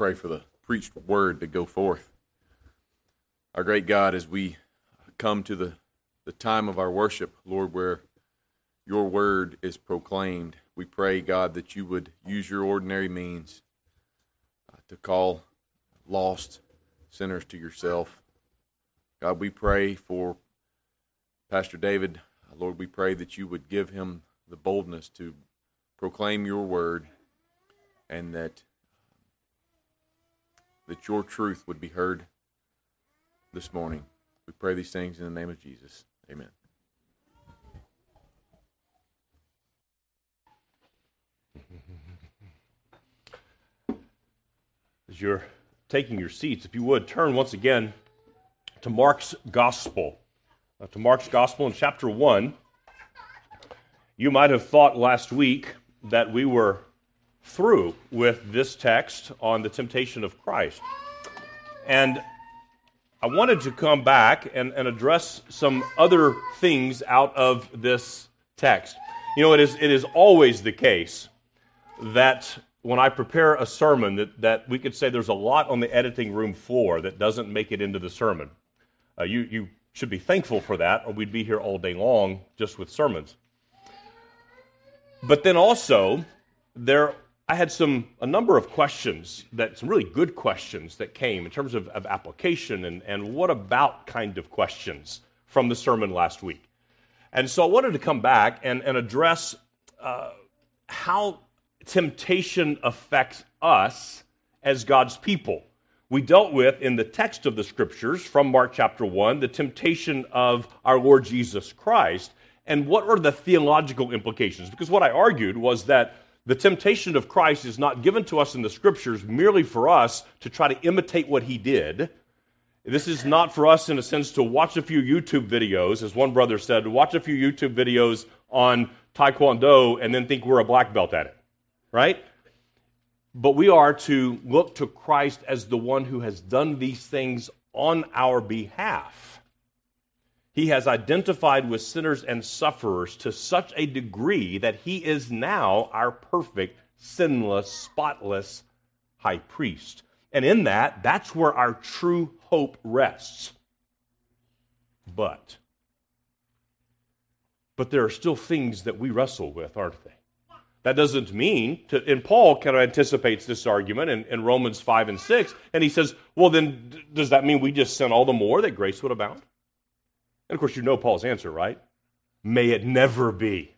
pray for the preached word to go forth. Our great God, as we come to the, the time of our worship, Lord, where your word is proclaimed, we pray, God, that you would use your ordinary means uh, to call lost sinners to yourself. God, we pray for Pastor David. Lord, we pray that you would give him the boldness to proclaim your word and that that your truth would be heard this morning. We pray these things in the name of Jesus. Amen. As you're taking your seats, if you would turn once again to Mark's Gospel. Uh, to Mark's Gospel in chapter 1. You might have thought last week that we were through with this text on the temptation of Christ. And I wanted to come back and, and address some other things out of this text. You know, it is, it is always the case that when I prepare a sermon, that, that we could say there's a lot on the editing room floor that doesn't make it into the sermon. Uh, you, you should be thankful for that, or we'd be here all day long just with sermons. But then also, there I had some a number of questions that some really good questions that came in terms of, of application and, and what about kind of questions from the sermon last week. And so I wanted to come back and, and address uh, how temptation affects us as God's people. We dealt with in the text of the scriptures from Mark chapter 1 the temptation of our Lord Jesus Christ and what are the theological implications. Because what I argued was that the temptation of Christ is not given to us in the scriptures merely for us to try to imitate what he did. This is not for us, in a sense, to watch a few YouTube videos, as one brother said, watch a few YouTube videos on Taekwondo and then think we're a black belt at it, right? But we are to look to Christ as the one who has done these things on our behalf. He has identified with sinners and sufferers to such a degree that he is now our perfect, sinless, spotless high priest. And in that, that's where our true hope rests. But, but there are still things that we wrestle with, aren't they? That doesn't mean, to, and Paul kind of anticipates this argument in, in Romans 5 and 6, and he says, well, then does that mean we just sin all the more that grace would abound? And of course, you know Paul's answer, right? May it never be.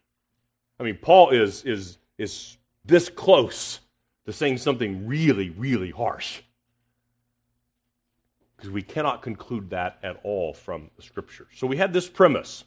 I mean, Paul is, is, is this close to saying something really, really harsh. Because we cannot conclude that at all from the scripture. So we had this premise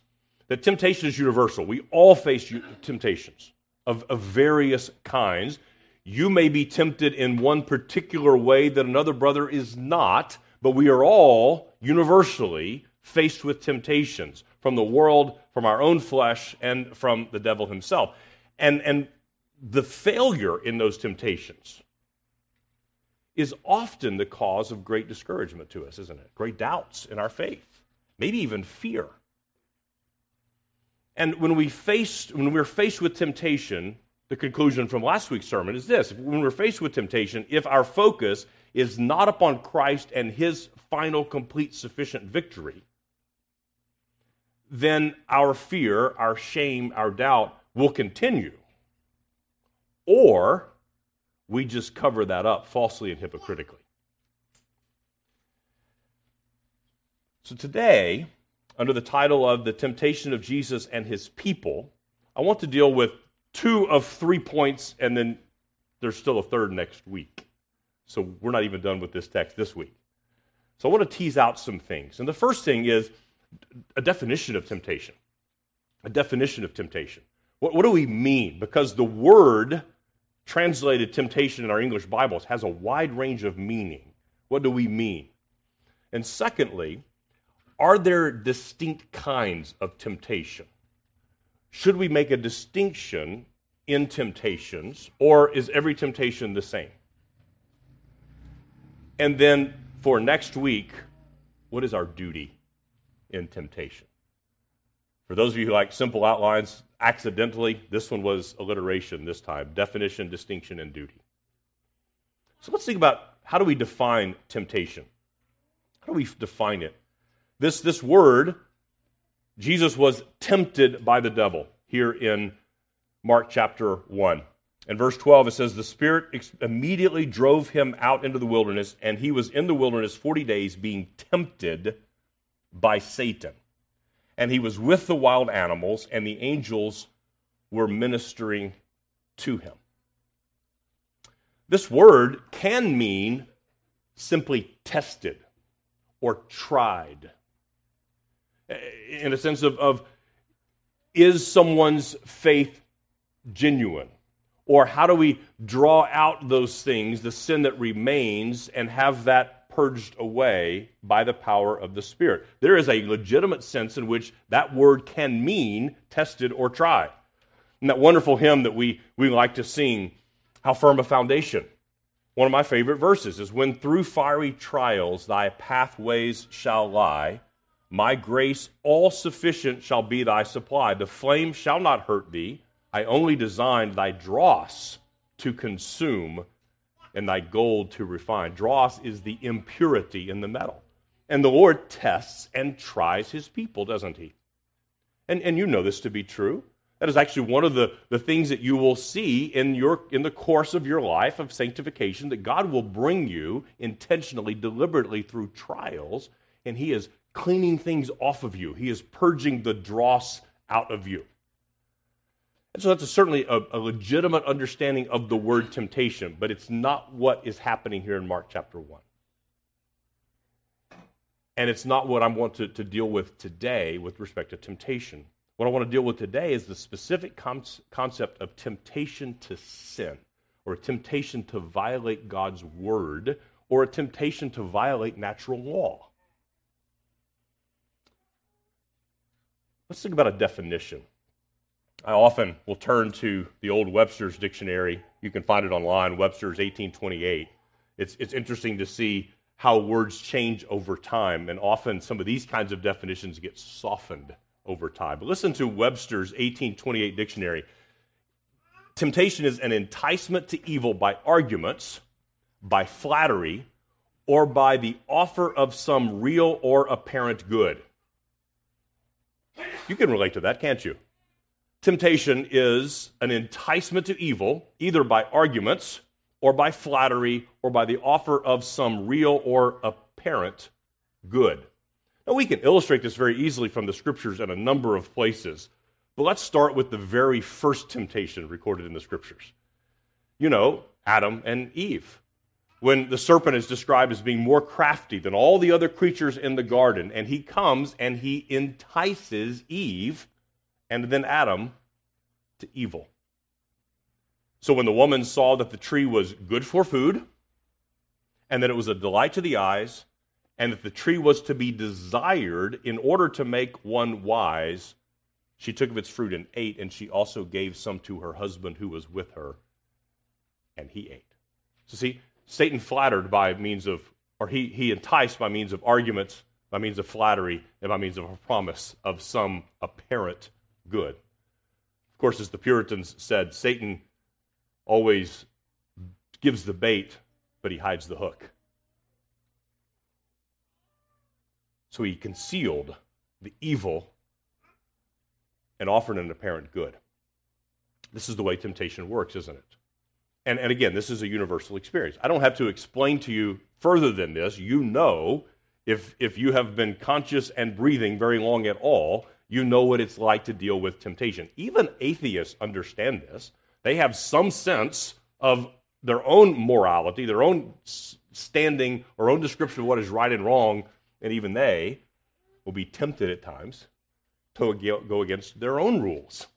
that temptation is universal. We all face temptations of, of various kinds. You may be tempted in one particular way that another brother is not, but we are all universally faced with temptations from the world, from our own flesh, and from the devil himself. And, and the failure in those temptations is often the cause of great discouragement to us, isn't it? Great doubts in our faith, maybe even fear. And when we face, when we're faced with temptation, the conclusion from last week's sermon is this: when we're faced with temptation, if our focus is not upon Christ and His final, complete, sufficient victory, then our fear, our shame, our doubt will continue. Or we just cover that up falsely and hypocritically. So today, under the title of The Temptation of Jesus and His People, I want to deal with two of three points, and then there's still a third next week. So we're not even done with this text this week. So I want to tease out some things. And the first thing is a definition of temptation. A definition of temptation. What, what do we mean? Because the word translated temptation in our English Bibles has a wide range of meaning. What do we mean? And secondly, are there distinct kinds of temptation? Should we make a distinction in temptations, or is every temptation the same? And then for next week, what is our duty? In temptation. For those of you who like simple outlines, accidentally, this one was alliteration this time definition, distinction, and duty. So let's think about how do we define temptation? How do we define it? This, this word, Jesus was tempted by the devil here in Mark chapter 1. In verse 12, it says, The Spirit immediately drove him out into the wilderness, and he was in the wilderness 40 days being tempted by Satan. And he was with the wild animals, and the angels were ministering to him. This word can mean simply tested or tried. In a sense of, of is someone's faith genuine? Or how do we draw out those things, the sin that remains, and have that purged away by the power of the Spirit? There is a legitimate sense in which that word can mean tested or tried. And that wonderful hymn that we, we like to sing, How Firm a Foundation. One of my favorite verses is When through fiery trials thy pathways shall lie, my grace all sufficient shall be thy supply. The flame shall not hurt thee I only designed thy dross to consume and thy gold to refine. Dross is the impurity in the metal. And the Lord tests and tries his people, doesn't he? And, and you know this to be true. That is actually one of the, the things that you will see in, your, in the course of your life of sanctification that God will bring you intentionally, deliberately through trials, and He is cleaning things off of you. He is purging the dross out of you. And so that's certainly a, a, legitimate understanding of the word temptation, but it's not what is happening here in Mark chapter 1. And it's not what I want to, to deal with today with respect to temptation. What I want to deal with today is the specific con- concept of temptation to sin, or a temptation to violate God's word, or a temptation to violate natural law. Let's think about a definition I often will turn to the old Webster's dictionary. You can find it online, Webster's 1828. It's, it's interesting to see how words change over time, and often some of these kinds of definitions get softened over time. But listen to Webster's 1828 dictionary. Temptation is an enticement to evil by arguments, by flattery, or by the offer of some real or apparent good. You can relate to that, can't you? Temptation is an enticement to evil, either by arguments or by flattery or by the offer of some real or apparent good. Now, we can illustrate this very easily from the scriptures in a number of places, but let's start with the very first temptation recorded in the scriptures. You know, Adam and Eve. When the serpent is described as being more crafty than all the other creatures in the garden, and he comes and he entices Eve and then Adam to evil. So when the woman saw that the tree was good for food, and that it was a delight to the eyes, and that the tree was to be desired in order to make one wise, she took of its fruit and ate, and she also gave some to her husband who was with her, and he ate. So, see, Satan flattered by means of, or he, he enticed by means of arguments, by means of flattery, and by means of a promise of some apparent good. Of course, as the Puritans said, Satan always gives the bait, but he hides the hook. So he concealed the evil and offered an apparent good. This is the way temptation works, isn't it? And, and again, this is a universal experience. I don't have to explain to you further than this. You know, if, if you have been conscious and breathing very long at all, you know what it's like to deal with temptation. Even atheists understand this. They have some sense of their own morality, their own standing or own description of what is right and wrong, and even they will be tempted at times to go against their own rules.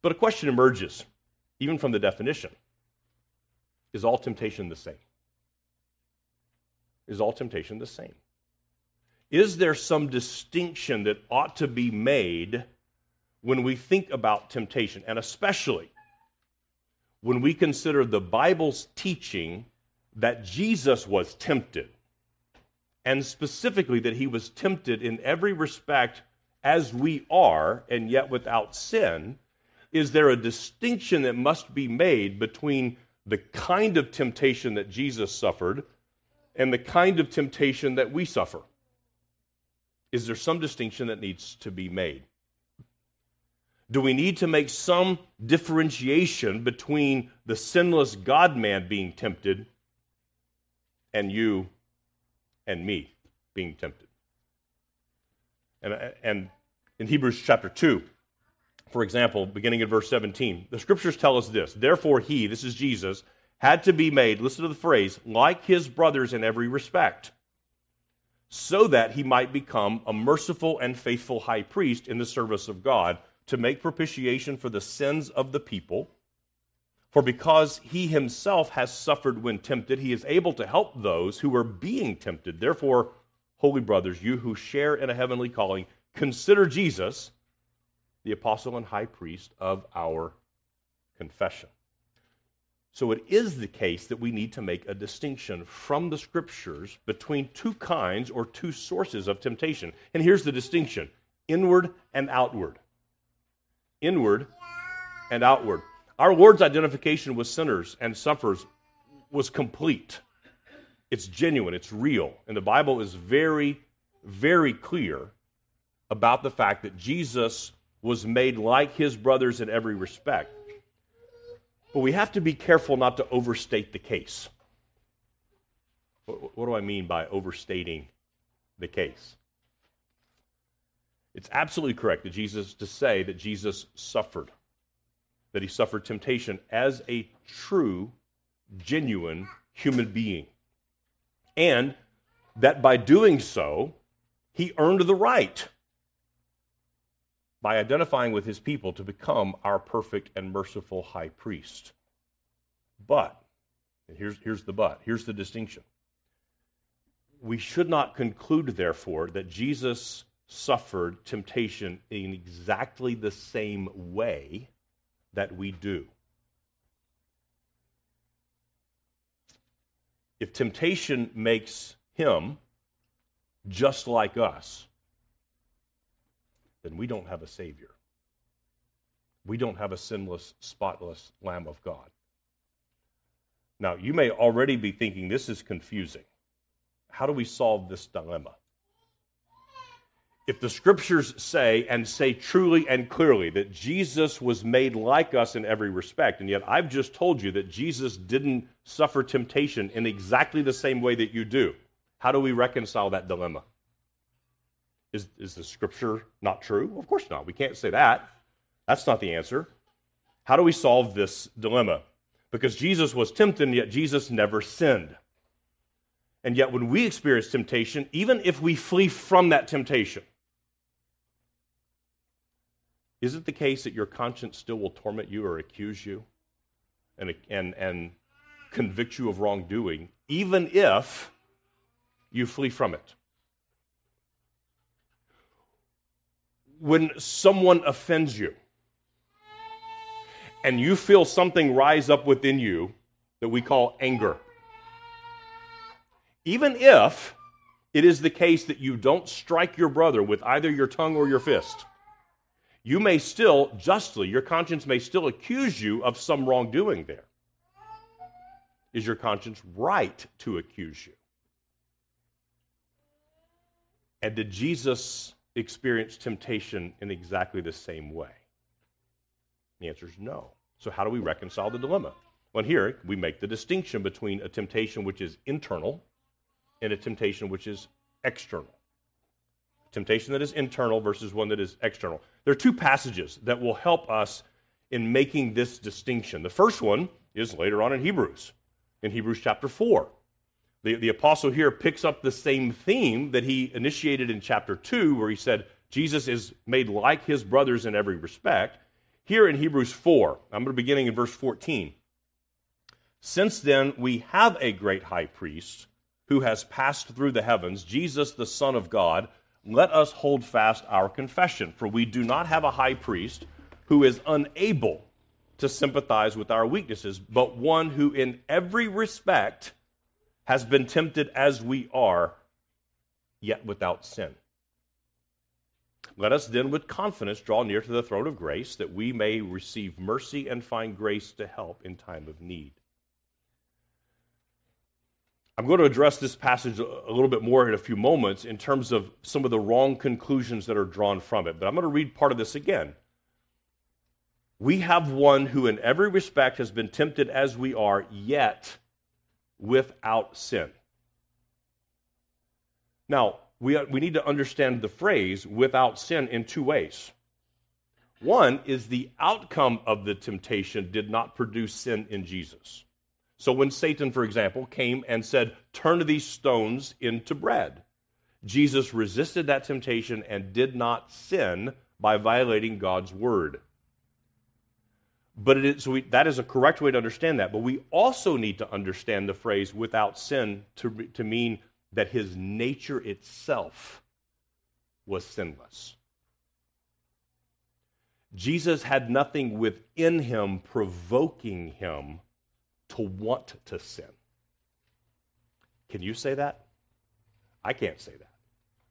But a question emerges, even from the definition Is all temptation the same? Is all temptation the same? Is there some distinction that ought to be made when we think about temptation, and especially when we consider the Bible's teaching that Jesus was tempted, and specifically that he was tempted in every respect as we are, and yet without sin? Is there a distinction that must be made between the kind of temptation that Jesus suffered and the kind of temptation that we suffer. Is there some distinction that needs to be made? Do we need to make some differentiation between the sinless God man being tempted and you and me being tempted? And, and in Hebrews chapter 2, for example, beginning in verse 17, the scriptures tell us this Therefore, he, this is Jesus, had to be made, listen to the phrase, like his brothers in every respect, so that he might become a merciful and faithful high priest in the service of God to make propitiation for the sins of the people. For because he himself has suffered when tempted, he is able to help those who are being tempted. Therefore, holy brothers, you who share in a heavenly calling, consider Jesus the apostle and high priest of our confession. So it is the case that we need to make a distinction from the scriptures between two kinds or two sources of temptation. And here's the distinction inward and outward. Inward and outward. Our Lord's identification with sinners and sufferers was complete. It's genuine, it's real. And the Bible is very, very clear about the fact that Jesus was made like his brothers in every respect. But we have to be careful not to overstate the case. What, what do I mean by overstating the case? It's absolutely correct that Jesus to say that Jesus suffered, that he suffered temptation as a true, genuine human being. And that by doing so, he earned the right by identifying with his people to become our perfect and merciful high priest. But, here's, here's the but, here's the distinction. We should not conclude, therefore, that Jesus suffered temptation in exactly the same way that we do. If temptation makes him just like us, then we don't have a Savior. We don't have a sinless, spotless Lamb of God. Now, you may already be thinking this is confusing. How do we solve this dilemma? If the scriptures say, and say truly and clearly, that Jesus was made like us in every respect, and yet I've just told you that Jesus didn't suffer temptation in exactly the same way that you do, how do we reconcile that dilemma? Is, is the scripture not true? Of course not. We can't say that. That's not the answer. How do we solve this dilemma? Because Jesus was tempted, yet Jesus never sinned. And yet, when we experience temptation, even if we flee from that temptation, is it the case that your conscience still will torment you or accuse you and, and, and convict you of wrongdoing, even if you flee from it? When someone offends you and you feel something rise up within you that we call anger, even if it is the case that you don't strike your brother with either your tongue or your fist, you may still, justly, your conscience may still accuse you of some wrongdoing there. Is your conscience right to accuse you? And did Jesus experience temptation in exactly the same way? The answer is no. So, how do we reconcile the dilemma? Well, here we make the distinction between a temptation which is internal and a temptation which is external. A Temptation that is internal versus one that is external. There are two passages that will help us in making this distinction. The first one is later on in Hebrews, in Hebrews chapter 4. The, the apostle here picks up the same theme that he initiated in chapter 2, where he said, Jesus is made like his brothers in every respect. Here in Hebrews 4, I'm going to beginning in verse 14. Since then, we have a great high priest who has passed through the heavens, Jesus, the Son of God. Let us hold fast our confession, for we do not have a high priest who is unable to sympathize with our weaknesses, but one who in every respect has been tempted as we are, yet without sin. Let us then with confidence draw near to the throne of grace that we may receive mercy and find grace to help in time of need. I'm going to address this passage a little bit more in a few moments in terms of some of the wrong conclusions that are drawn from it. But I'm going to read part of this again. We have one who, in every respect, has been tempted as we are, yet without sin. Now, we, we need to understand the phrase without sin in two ways. One is the outcome of the temptation did not produce sin in Jesus. So when Satan, for example, came and said, Turn these stones into bread, Jesus resisted that temptation and did not sin by violating God's word. But it is, so we, that is a correct way to understand that. But we also need to understand the phrase without sin to, to mean that his nature itself was sinless. Jesus had nothing within him provoking him to want to sin. Can you say that? I can't say that.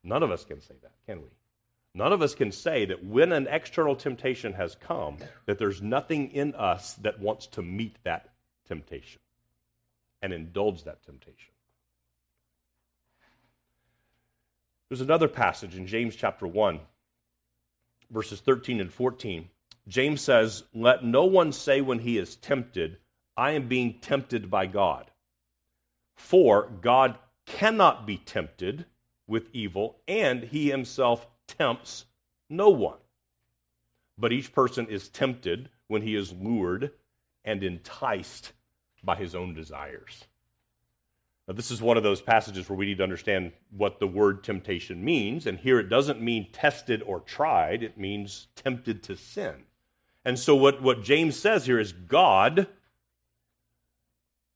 None of us can say that, can we? None of us can say that when an external temptation has come, that there's nothing in us that wants to meet that temptation and indulge that temptation. There's another passage in James chapter 1, verses 13 and 14. James says, Let no one say when he is tempted, I am being tempted by God. For God cannot be tempted with evil, and he himself tempts no one. But each person is tempted when he is lured and enticed by his own desires. Now, this is one of those passages where we need to understand what the word temptation means. And here it doesn't mean tested or tried, it means tempted to sin. And so, what, what James says here is God,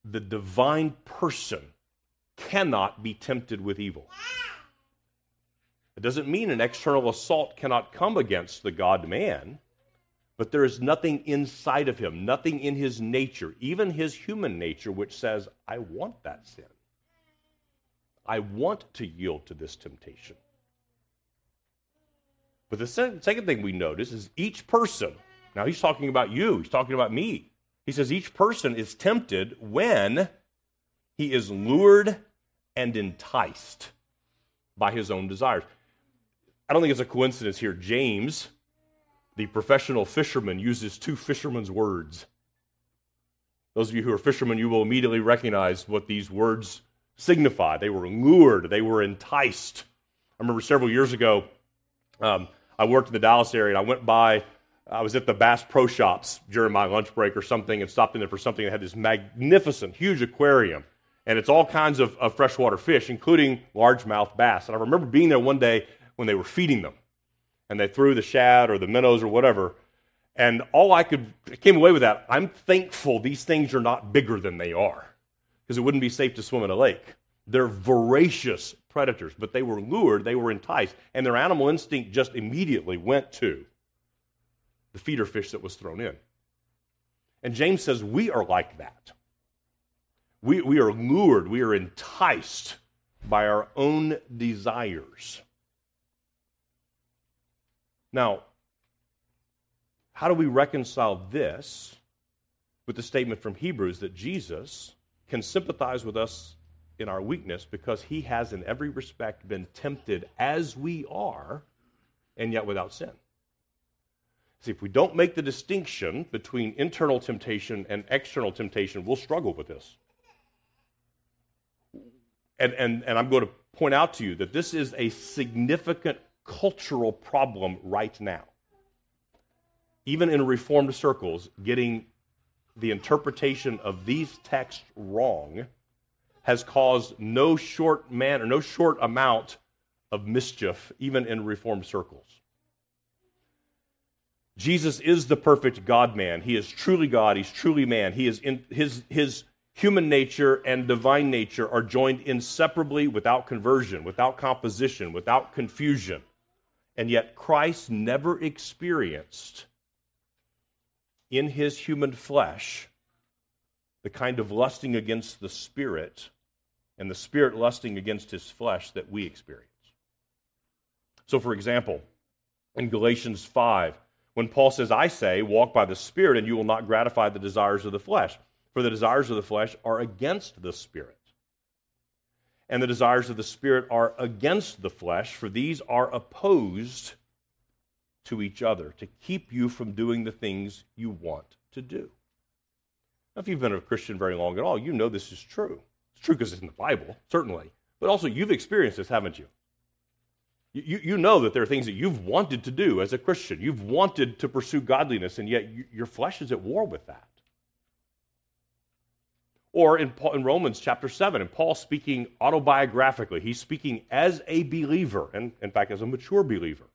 the divine person, cannot be tempted with evil. It doesn't mean an external assault cannot come against the God man, but there is nothing inside of him, nothing in his nature, even his human nature, which says, I want that sin. I want to yield to this temptation. But the second thing we notice is each person, now he's talking about you, he's talking about me. He says each person is tempted when he is lured and enticed by his own desires. I don't think it's a coincidence here. James, the professional fisherman, uses two fishermen's words. Those of you who are fishermen, you will immediately recognize what these words signify. They were lured, they were enticed. I remember several years ago, um, I worked in the Dallas area and I went by, I was at the Bass Pro Shops during my lunch break or something and stopped in there for something that had this magnificent, huge aquarium. And it's all kinds of, of freshwater fish, including largemouth bass. And I remember being there one day when they were feeding them. And they threw the shad or the minnows or whatever. And all I could I came away with that, I'm thankful these things are not bigger than they are. Because it wouldn't be safe to swim in a lake. They're voracious predators, but they were lured, they were enticed, and their animal instinct just immediately went to the feeder fish that was thrown in. And James says we are like that. We, we are lured, we are enticed by our own desires. Now, how do we reconcile this with the statement from Hebrews that Jesus can sympathize with us in our weakness because he has, in every respect, been tempted as we are, and yet without sin? See, if we don't make the distinction between internal temptation and external temptation, we'll struggle with this. And, and, and I'm going to point out to you that this is a significant cultural problem right now. Even in Reformed circles, getting the interpretation of these texts wrong has caused no short man or no short amount of mischief, even in Reformed circles. Jesus is the perfect God man. He is truly God, he's truly man. He is in his his human nature and divine nature are joined inseparably without conversion, without composition, without confusion. And yet, Christ never experienced in his human flesh the kind of lusting against the Spirit and the Spirit lusting against his flesh that we experience. So, for example, in Galatians 5, when Paul says, I say, walk by the Spirit, and you will not gratify the desires of the flesh, for the desires of the flesh are against the Spirit, and the desires of the Spirit are against the flesh, for these are opposed to each other to keep you from doing the things you want to do. Now, if you've been a Christian very long at all, you know this is true. It's true because it's in the Bible, certainly. But also, you've experienced this, haven't you? You, you know that there are things that you've wanted to do as a Christian. You've wanted to pursue godliness, and yet your flesh is at war with that. Or in, Paul, in Romans chapter 7, and Paul speaking autobiographically, he's speaking as a believer, and in fact, as a mature believer.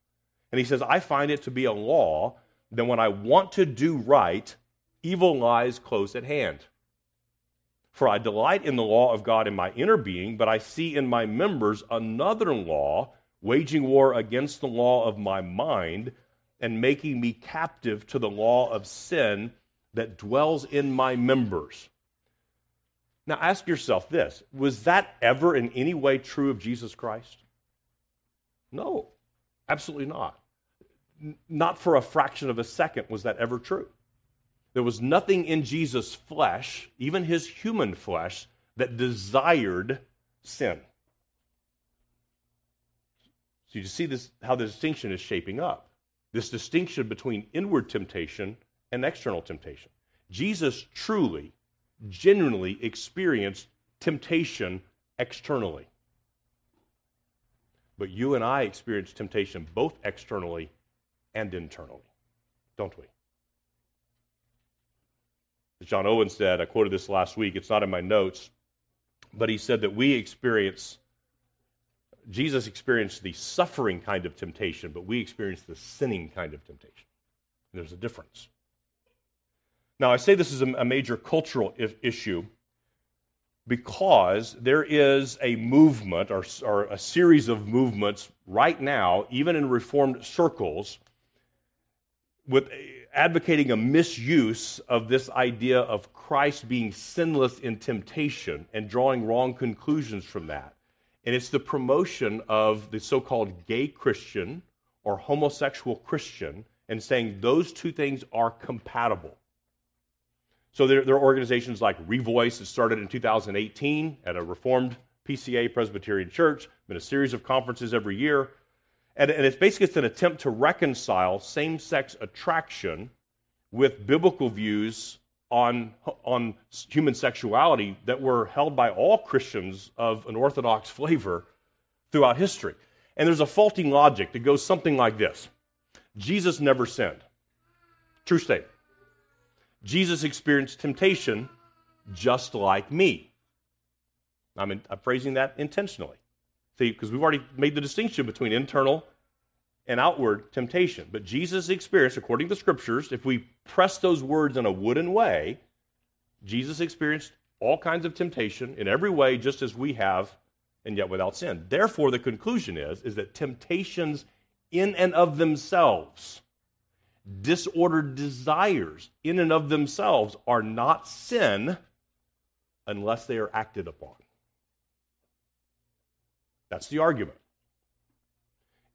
And he says, I find it to be a law that when I want to do right, evil lies close at hand. For I delight in the law of God in my inner being, but I see in my members another law, waging war against the law of my mind and making me captive to the law of sin that dwells in my members. Now ask yourself this was that ever in any way true of Jesus Christ? No, absolutely not. Not for a fraction of a second was that ever true. There was nothing in Jesus' flesh, even his human flesh, that desired sin. So you see this how the distinction is shaping up. This distinction between inward temptation and external temptation. Jesus truly, genuinely experienced temptation externally. But you and I experience temptation both externally and internally, don't we? As John Owen said, I quoted this last week, it's not in my notes, but he said that we experience, Jesus experienced the suffering kind of temptation, but we experience the sinning kind of temptation. There's a difference. Now, I say this is a major cultural issue because there is a movement or, or, a series of movements right now, even in Reformed circles, with advocating a misuse of this idea of Christ being sinless in temptation and drawing wrong conclusions from that. And it's the promotion of the so called gay Christian or homosexual Christian and saying those two things are compatible. So there, there, are organizations like Revoice that started in 2018 at a Reformed PCA Presbyterian Church, been a series of conferences every year and, and it's basically it's an attempt to reconcile same sex attraction with biblical views on, on human sexuality that were held by all Christians of an Orthodox flavor throughout history. And there's a faulty logic that goes something like this Jesus never sinned. True statement. Jesus experienced temptation just like me. I'm, in, I'm phrasing that intentionally. See, because we've already made the distinction between internal and outward temptation. But Jesus experienced, according to the scriptures, if we press those words in a wooden way, Jesus experienced all kinds of temptation in every way, just as we have, and yet without sin. Therefore, the conclusion is, is that temptations in and of themselves, disordered desires in and of themselves, are not sin unless they are acted upon. That's the argument.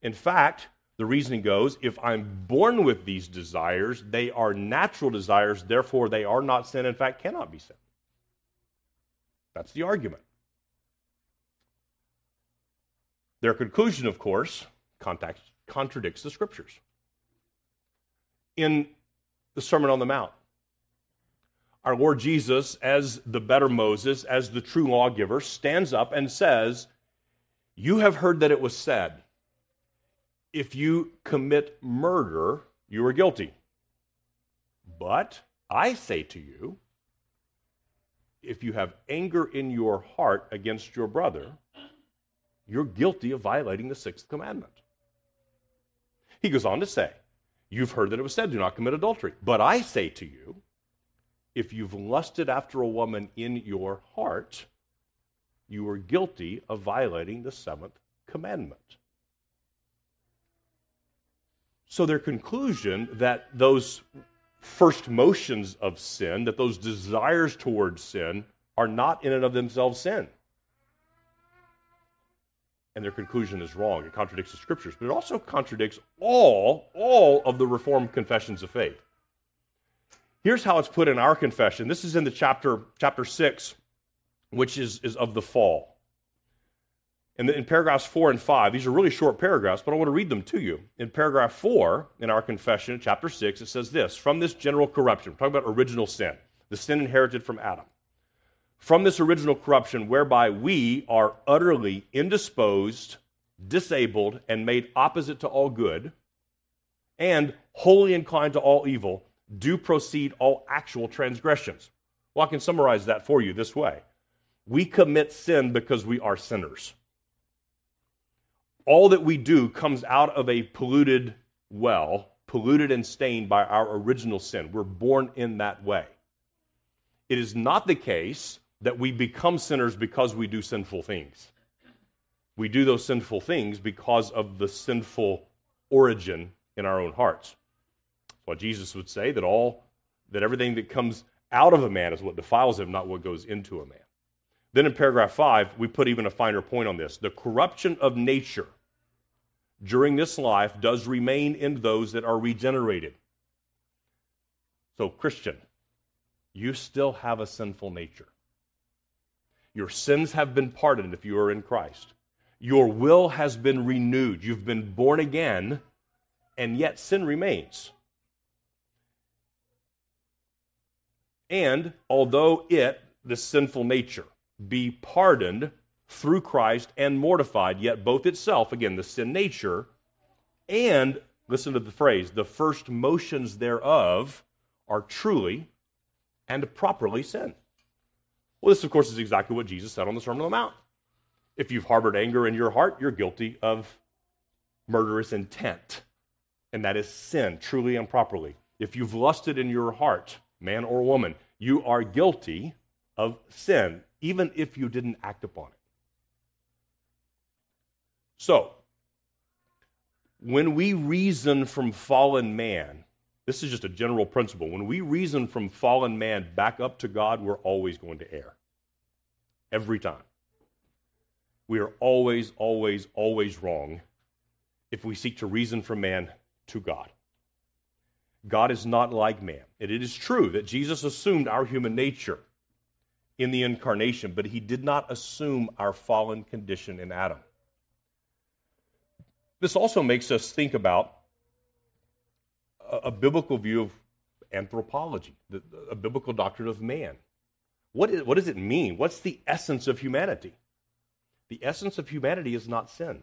In fact, the reasoning goes if I'm born with these desires, they are natural desires, therefore they are not sin, in fact, cannot be sin. That's the argument. Their conclusion, of course, contradicts the scriptures. In the Sermon on the Mount, our Lord Jesus, as the better Moses, as the true lawgiver, stands up and says, You have heard that it was said, if you commit murder, you are guilty. But I say to you, if you have anger in your heart against your brother, you're guilty of violating the sixth commandment. He goes on to say, You've heard that it was said, Do not commit adultery. But I say to you, if you've lusted after a woman in your heart, you are guilty of violating the seventh commandment. So, their conclusion that those first motions of sin, that those desires towards sin, are not in and of themselves sin. And their conclusion is wrong. It contradicts the scriptures, but it also contradicts all, all of the Reformed confessions of faith. Here's how it's put in our confession. This is in the chapter, chapter 6, which is, is of the fall. And in paragraphs four and five, these are really short paragraphs, but I want to read them to you. In paragraph four, in our confession, chapter six, it says this From this general corruption, we're talking about original sin, the sin inherited from Adam. From this original corruption, whereby we are utterly indisposed, disabled, and made opposite to all good, and wholly inclined to all evil, do proceed all actual transgressions. Well, I can summarize that for you this way We commit sin because we are sinners all that we do comes out of a polluted well, polluted and stained by our original sin. We're born in that way. It is not the case that we become sinners because we do sinful things. We do those sinful things because of the sinful origin in our own hearts. That's why Jesus would say that all that everything that comes out of a man is what defiles him, not what goes into a man. Then in paragraph 5, we put even a finer point on this. The corruption of nature during this life does remain in those that are regenerated. So, Christian, you still have a sinful nature. Your sins have been pardoned if you are in Christ. Your will has been renewed. You've been born again, and yet sin remains. And although it, the sinful nature, be pardoned through Christ and mortified, yet both itself, again, the sin nature, and, listen to the phrase, the first motions thereof are truly and properly sin. Well, this, of course, is exactly what Jesus said on the Sermon on the Mount. If you've harbored anger in your heart, you're guilty of murderous intent, and that is sin, truly and properly. If you've lusted in your heart, man or woman, you are guilty of sin, even if you didn't act upon it. So, when we reason from fallen man, this is just a general principle. When we reason from fallen man back up to God, we're always going to err. Every time. We are always, always, always wrong if we seek to reason from man to God. God is not like man. And it is true that Jesus assumed our human nature in the incarnation, but he did not assume our fallen condition in Adam. This also makes us think about a, a biblical view of anthropology, the, a biblical doctrine of man. What, is, what does it mean? What's the essence of humanity? The essence of humanity is not sin.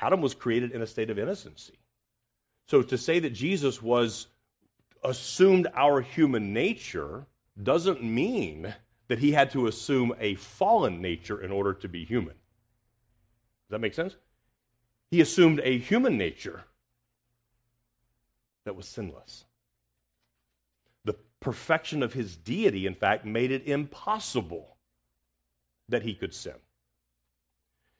Adam was created in a state of innocency. So to say that Jesus was assumed our human nature doesn't mean that he had to assume a fallen nature in order to be human Does that make sense? He assumed a human nature that was sinless. Perfection of his deity, in fact, made it impossible that he could sin.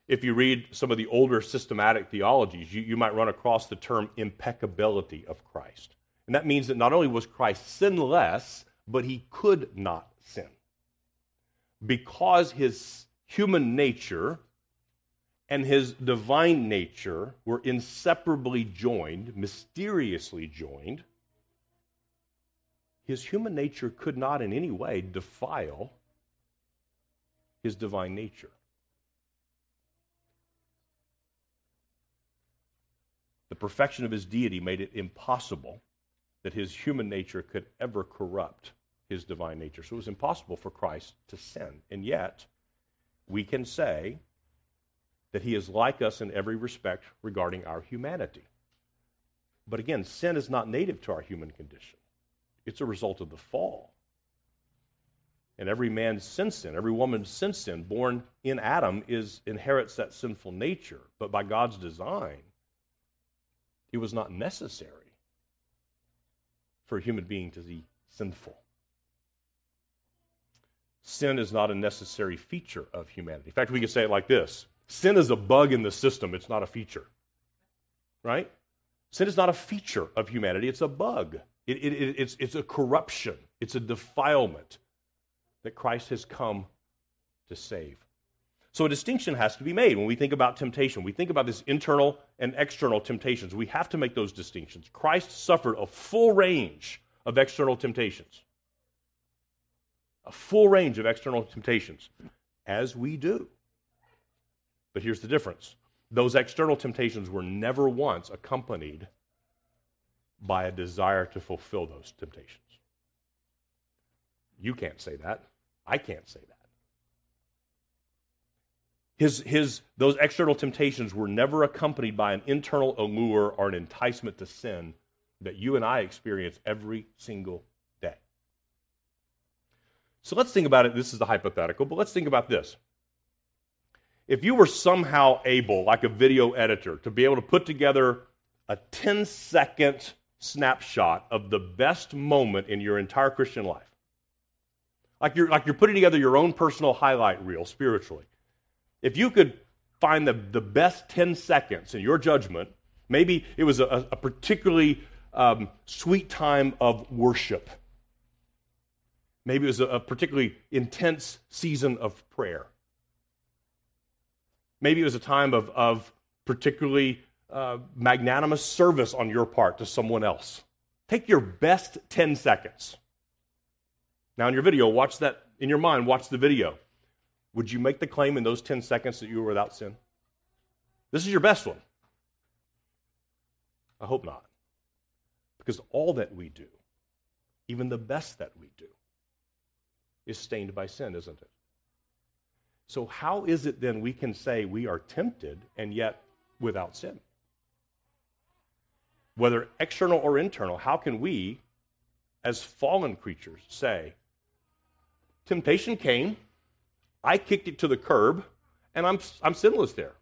If you read some of the older systematic theologies, you, you might run across the term impeccability of Christ. And that means that not only was Christ sinless, but he could not sin. Because his human nature and his divine nature were inseparably joined, mysteriously joined, his human nature could not in any way defile his divine nature. The perfection of his deity made it impossible that his human nature could ever corrupt his divine nature. So it was impossible for Christ to sin. And yet, we can say that he is like us in every respect regarding our humanity. But again, sin is not native to our human condition, it's a result of the fall. And every man since sin, every woman since then, born in Adam, is inherits that sinful nature. But by God's design, it was not necessary for a human being to be sinful. Sin is not a necessary feature of humanity. In fact, we could say it like this Sin is a bug in the system, it's not a feature. Right? Sin is not a feature of humanity, it's a bug. It, it, it, it's, it's a corruption, it's a defilement that Christ has come to save. So a distinction has to be made when we think about temptation. We think about this internal and external temptations. We have to make those distinctions. Christ suffered a full range of external temptations. A full range of external temptations. as we do. But here's the difference those external temptations were never once accompanied by a desire to fulfill those temptations. You can't say that. I can't say that. His, his, those external temptations were never accompanied by an internal allure or an enticement to sin that you and I experience every single day. So let's think about it. This is the hypothetical, but let's think about this. If you were somehow able, like a video editor, to be able to put together a 10 second snapshot of the best moment in your entire Christian life, like you're, like you're putting together your own personal highlight reel spiritually, if you could find the, the best 10 seconds in your judgment, maybe it was a, a particularly um, sweet time of worship. Maybe it was a, a particularly intense season of prayer. Maybe it was a time of, of particularly uh, magnanimous service on your part to someone else. Take your best 10 seconds. Now, in your video, watch that, in your mind, watch the video. Would you make the claim in those 10 seconds that you were without sin? This is your best one. I hope not. Because all that we do, even the best that we do, is stained by sin, isn't it? So, how is it then we can say we are tempted and yet without sin? Whether external or internal, how can we, as fallen creatures, say, temptation came, I kicked it to the curb, and I'm, I'm sinless there?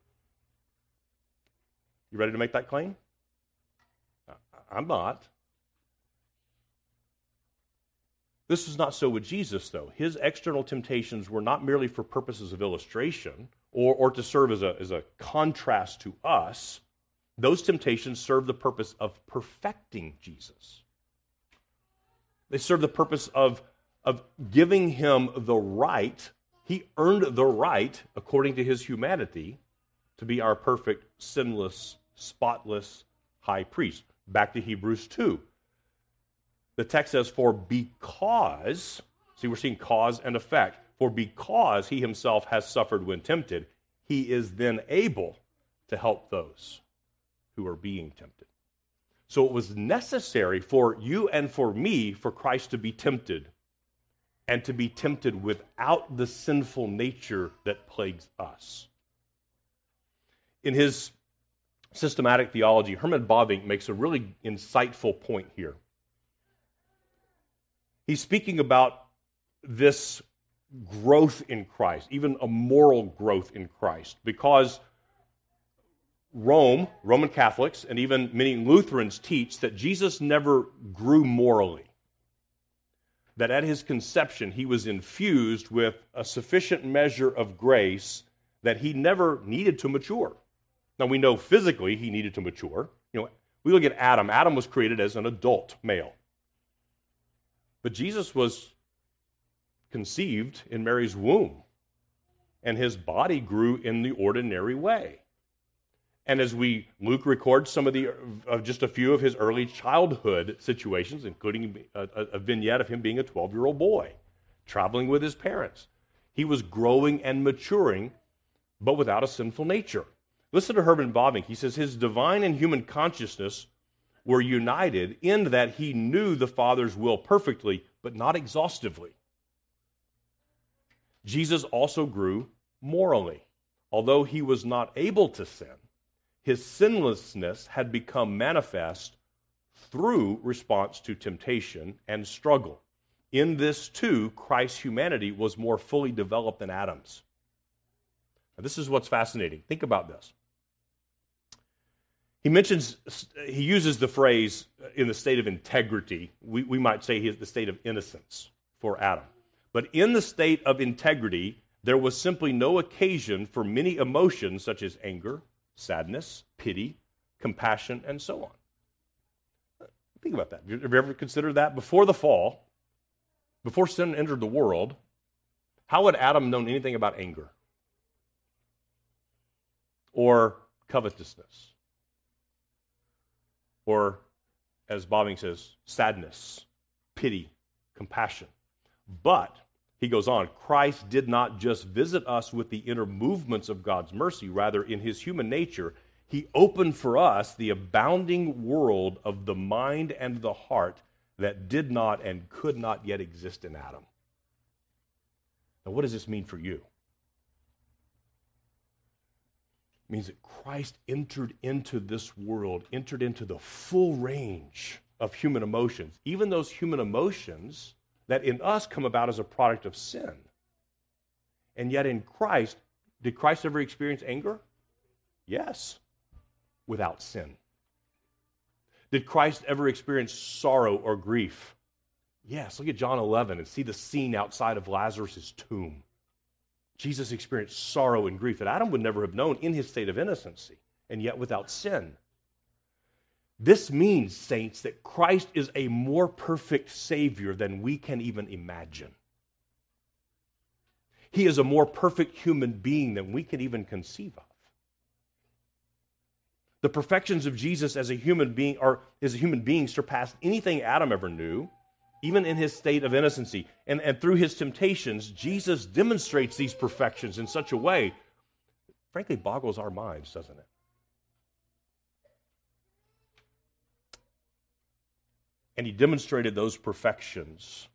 You ready to make that claim? I'm not. This is not so with Jesus, though. His external temptations were not merely for purposes of illustration or, or to serve as a, as a contrast to us. Those temptations serve the purpose of perfecting Jesus. They serve the purpose of, of giving him the right. He earned the right, according to his humanity, to be our perfect, sinless, spotless high priest. Back to Hebrews 2 the text says, For because, see, we're seeing cause and effect. For because he himself has suffered when tempted, he is then able to help those who are being tempted. So it was necessary for you and for me for Christ to be tempted and to be tempted without the sinful nature that plagues us. In his systematic theology, Herman Bavinck makes a really insightful point here he's speaking about this growth in Christ, even a moral growth in Christ, because Rome, Roman Catholics, and even many Lutherans teach that Jesus never grew morally. That at his conception, he was infused with a sufficient measure of grace that he never needed to mature. Now, we know physically he needed to mature. You know, we look at Adam. Adam was created as an adult male. But Jesus was conceived in Mary's womb, and his body grew in the ordinary way. And as we Luke records some of the of just a few of his early childhood situations, including uh, a, a vignette of him being a 12 year old boy traveling with his parents, he was growing and maturing, but without a sinful nature. Listen to Herman Bavinck. He says his divine and human consciousness were united in that he knew the Father's will perfectly, but not exhaustively. Jesus also grew morally. Although he was not able to sin, his sinlessness had become manifest through response to temptation and struggle. In this, too, Christ's humanity was more fully developed than Adam's. Now, this is what's fascinating. Think about this. He mentions, he uses the phrase uh, in the state of integrity. We, we might say he the state of innocence for Adam. But in the state of integrity, there was simply no occasion for many emotions such as anger, sadness, pity, compassion, and so on. Think about that. Have you ever considered that? Before the fall, before sin entered the world, how would Adam known anything about anger? Or covetousness? or as Bavinck says, sadness, pity, compassion. But he goes on Christ did not just visit us with the inner movements of God's mercy, rather, in his human nature, he opened for us the abounding world of the mind and the heart that did not and could not yet exist in Adam. Now, what does this mean for you? It means that Christ entered into this world, entered into the full range of human emotions, even those human emotions that in us come about as a product of sin. And yet in Christ, did Christ ever experience anger? Yes without sin? Did Christ ever experience sorrow or grief? Yes, look at John 11 and see the scene outside of Lazarus' tomb. Jesus experienced sorrow and grief that Adam would never have known in his state of innocency, and yet without sin. This means, saints, that Christ is a more perfect Savior than we can even imagine. He is a more perfect human being than we can even conceive of. The perfections of Jesus as a human being or as a human being surpassed anything Adam ever knew, even in his state of innocency. And, and through his temptations, Jesus demonstrates these perfections in such a way, frankly, boggles our minds, doesn't it? And he demonstrated those perfections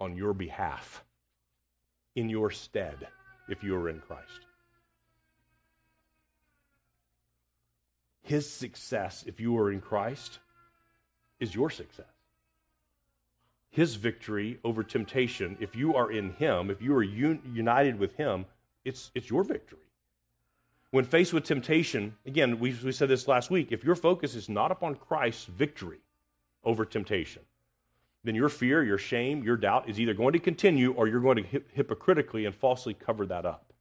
on your behalf, in your stead, if you are in Christ. His success, if you are in Christ, is your success. His victory over temptation, if you are in Him, if you are un- united with Him, it's, it's your victory. When faced with temptation, again, we, we said this last week, if your focus is not upon Christ's victory over temptation, then your fear, your shame, your doubt is either going to continue or you're going to hip- hypocritically and falsely cover that up.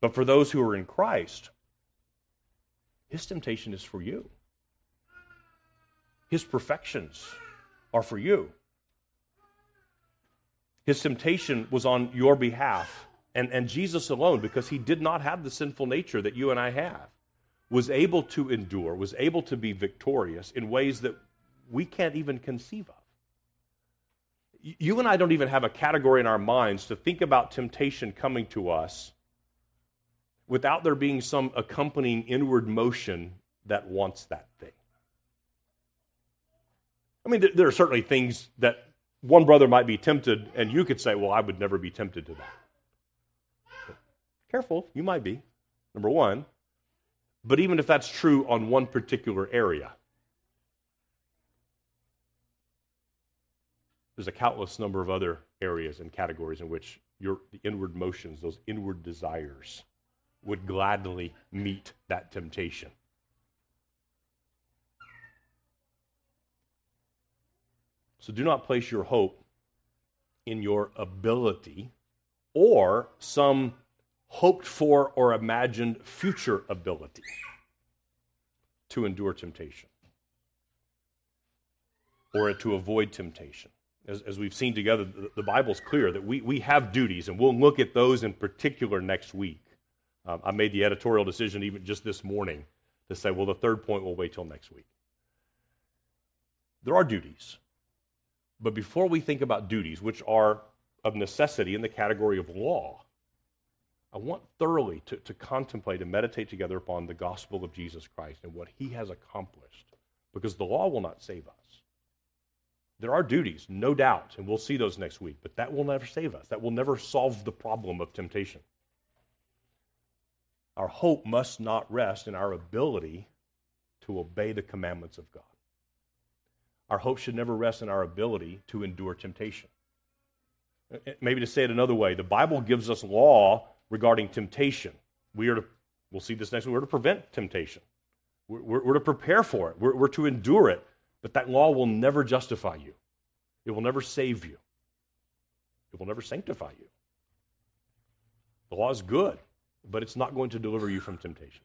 But for those who are in Christ, his temptation is for you. His perfections are for you. His temptation was on your behalf. And, and Jesus alone, because he did not have the sinful nature that you and I have, was able to endure, was able to be victorious in ways that we can't even conceive of. You and I don't even have a category in our minds to think about temptation coming to us without there being some accompanying inward motion that wants that thing. I mean, there are certainly things that one brother might be tempted, and you could say, Well, I would never be tempted to that. But careful, you might be, number one. But even if that's true on one particular area, there's a countless number of other areas and categories in which your the inward motions, those inward desires, would gladly meet that temptation. So do not place your hope in your ability or some hoped for or imagined future ability to endure temptation or to avoid temptation. As, as we've seen together, the, the Bible's clear that we, we have duties, and we'll look at those in particular next week. Um, I made the editorial decision even just this morning to say, well, the third point will wait till next week. There are duties. But before we think about duties, which are of necessity in the category of law, I want thoroughly to, to contemplate and meditate together upon the gospel of Jesus Christ and what he has accomplished, because the law will not save us. There are duties, no doubt, and we'll see those next week, but that will never save us. That will never solve the problem of temptation. Our hope must not rest in our ability to obey the commandments of God. Our hope should never rest in our ability to endure temptation. Uh, maybe to say it another way, the Bible gives us law regarding temptation. We are to, we'll see this next week, we're to prevent temptation. We're, we're, we're to prepare for it. We're, we're to endure it. But that law will never justify you. It will never save you. It will never sanctify you. The law is good but it's not going to deliver you from temptation.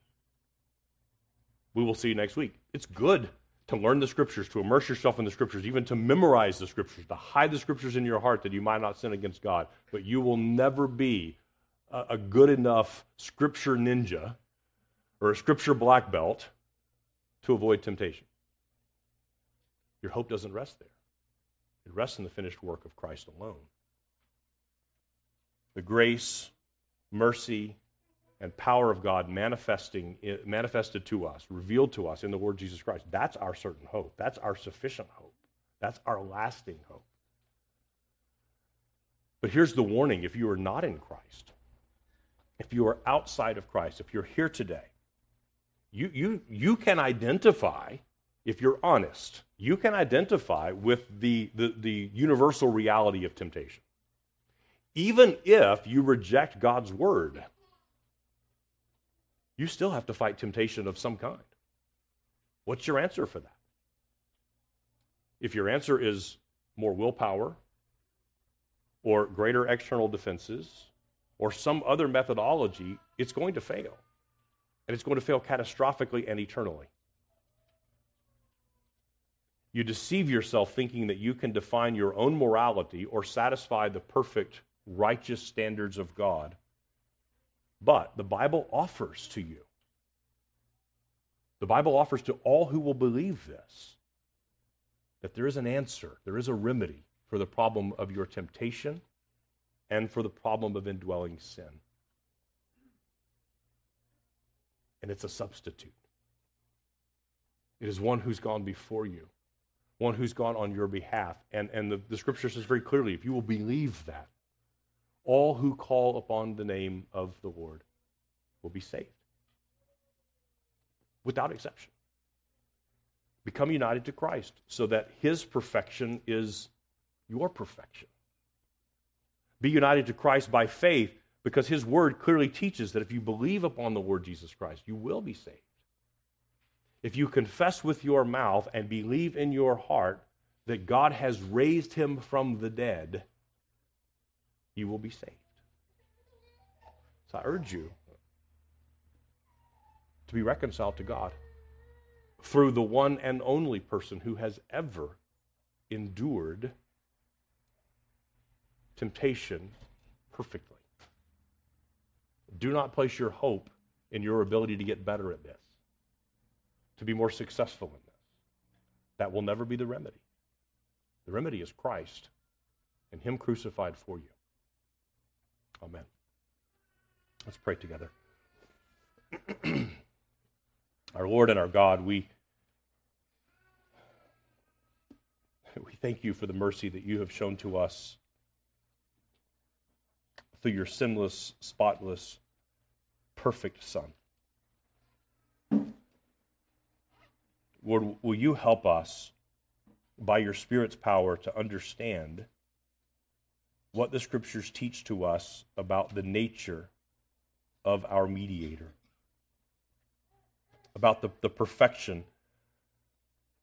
We will see next week. It's good to learn the scriptures, to immerse yourself in the scriptures, even to memorize the scriptures, to hide the scriptures in your heart that you might not sin against God. But you will never be a, a good enough scripture ninja or a scripture black belt to avoid temptation. Your hope doesn't rest there, it rests in the finished work of Christ alone. the grace, mercy, and power of God manifesting, manifested to us, revealed to us in the Lord Jesus Christ. That's our certain hope. That's our sufficient hope. That's our lasting hope. But here's the warning if you are not in Christ, if you are outside of Christ, if you're here today, you, you, you can identify, if you're honest, you can identify with the, the, the universal reality of temptation. Even if you reject God's word, you still have to fight temptation of some kind. What's your answer for that? If your answer is more willpower, or greater external defenses, or some other methodology, it's going to fail. And it's going to fail catastrophically and eternally. You deceive yourself thinking that you can define your own morality or satisfy the perfect, righteous standards of God. But the Bible offers to you, the Bible offers to all who will believe this, that there is an answer, there is a remedy for the problem of your temptation and for the problem of indwelling sin. And it's a substitute. It is one who's gone before you, one who's gone on your behalf. And, and the, the scripture says very clearly if you will believe that, all who call upon the name of the Lord will be saved. Without exception. Become united to Christ so that his perfection is your perfection. Be united to Christ by faith because his word clearly teaches that if you believe upon the Lord Jesus Christ, you will be saved. If you confess with your mouth and believe in your heart that God has raised him from the dead, you will be saved. So I urge you to be reconciled to God through the one and only person who has ever endured temptation perfectly. Do not place your hope in your ability to get better at this, to be more successful in this. That will never be the remedy. The remedy is Christ and Him crucified for you. Amen. Let's pray together. our Lord and our God, we, we thank you for the mercy that you have shown to us through your sinless, spotless, perfect Son. Lord, will you help us by your Spirit's power to understand what the Scriptures teach to us about the nature of our mediator, about the, the perfection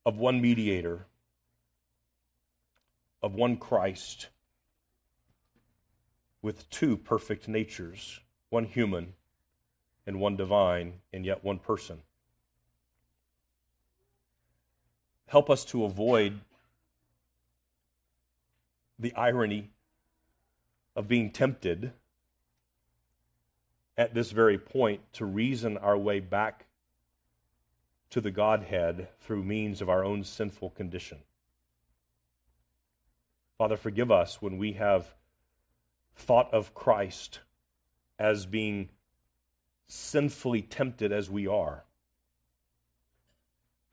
of one mediator, of one Christ with two perfect natures, one human and one divine, and yet one person. Help us to avoid the irony of being tempted at this very point to reason our way back to the Godhead through means of our own sinful condition. Father, forgive us when we have thought of Christ as being sinfully tempted as we are.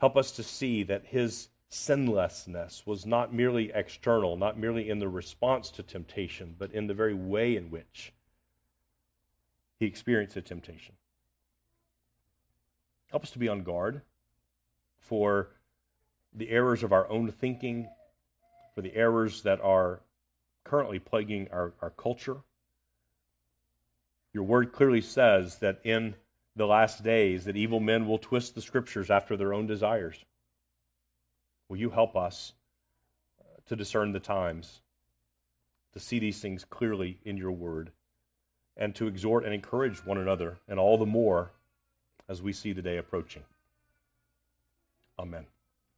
Help us to see that his sinlessness was not merely external, not merely in the response to temptation, but in the very way in which he experienced the temptation. Help us to be on guard for the errors of our own thinking, for the errors that are currently plaguing our, our culture. Your word clearly says that in the last days that evil men will twist the scriptures after their own desires. Will you help us uh, to discern the times, to see these things clearly in your word, and to exhort and encourage one another, and all the more as we see the day approaching? Amen.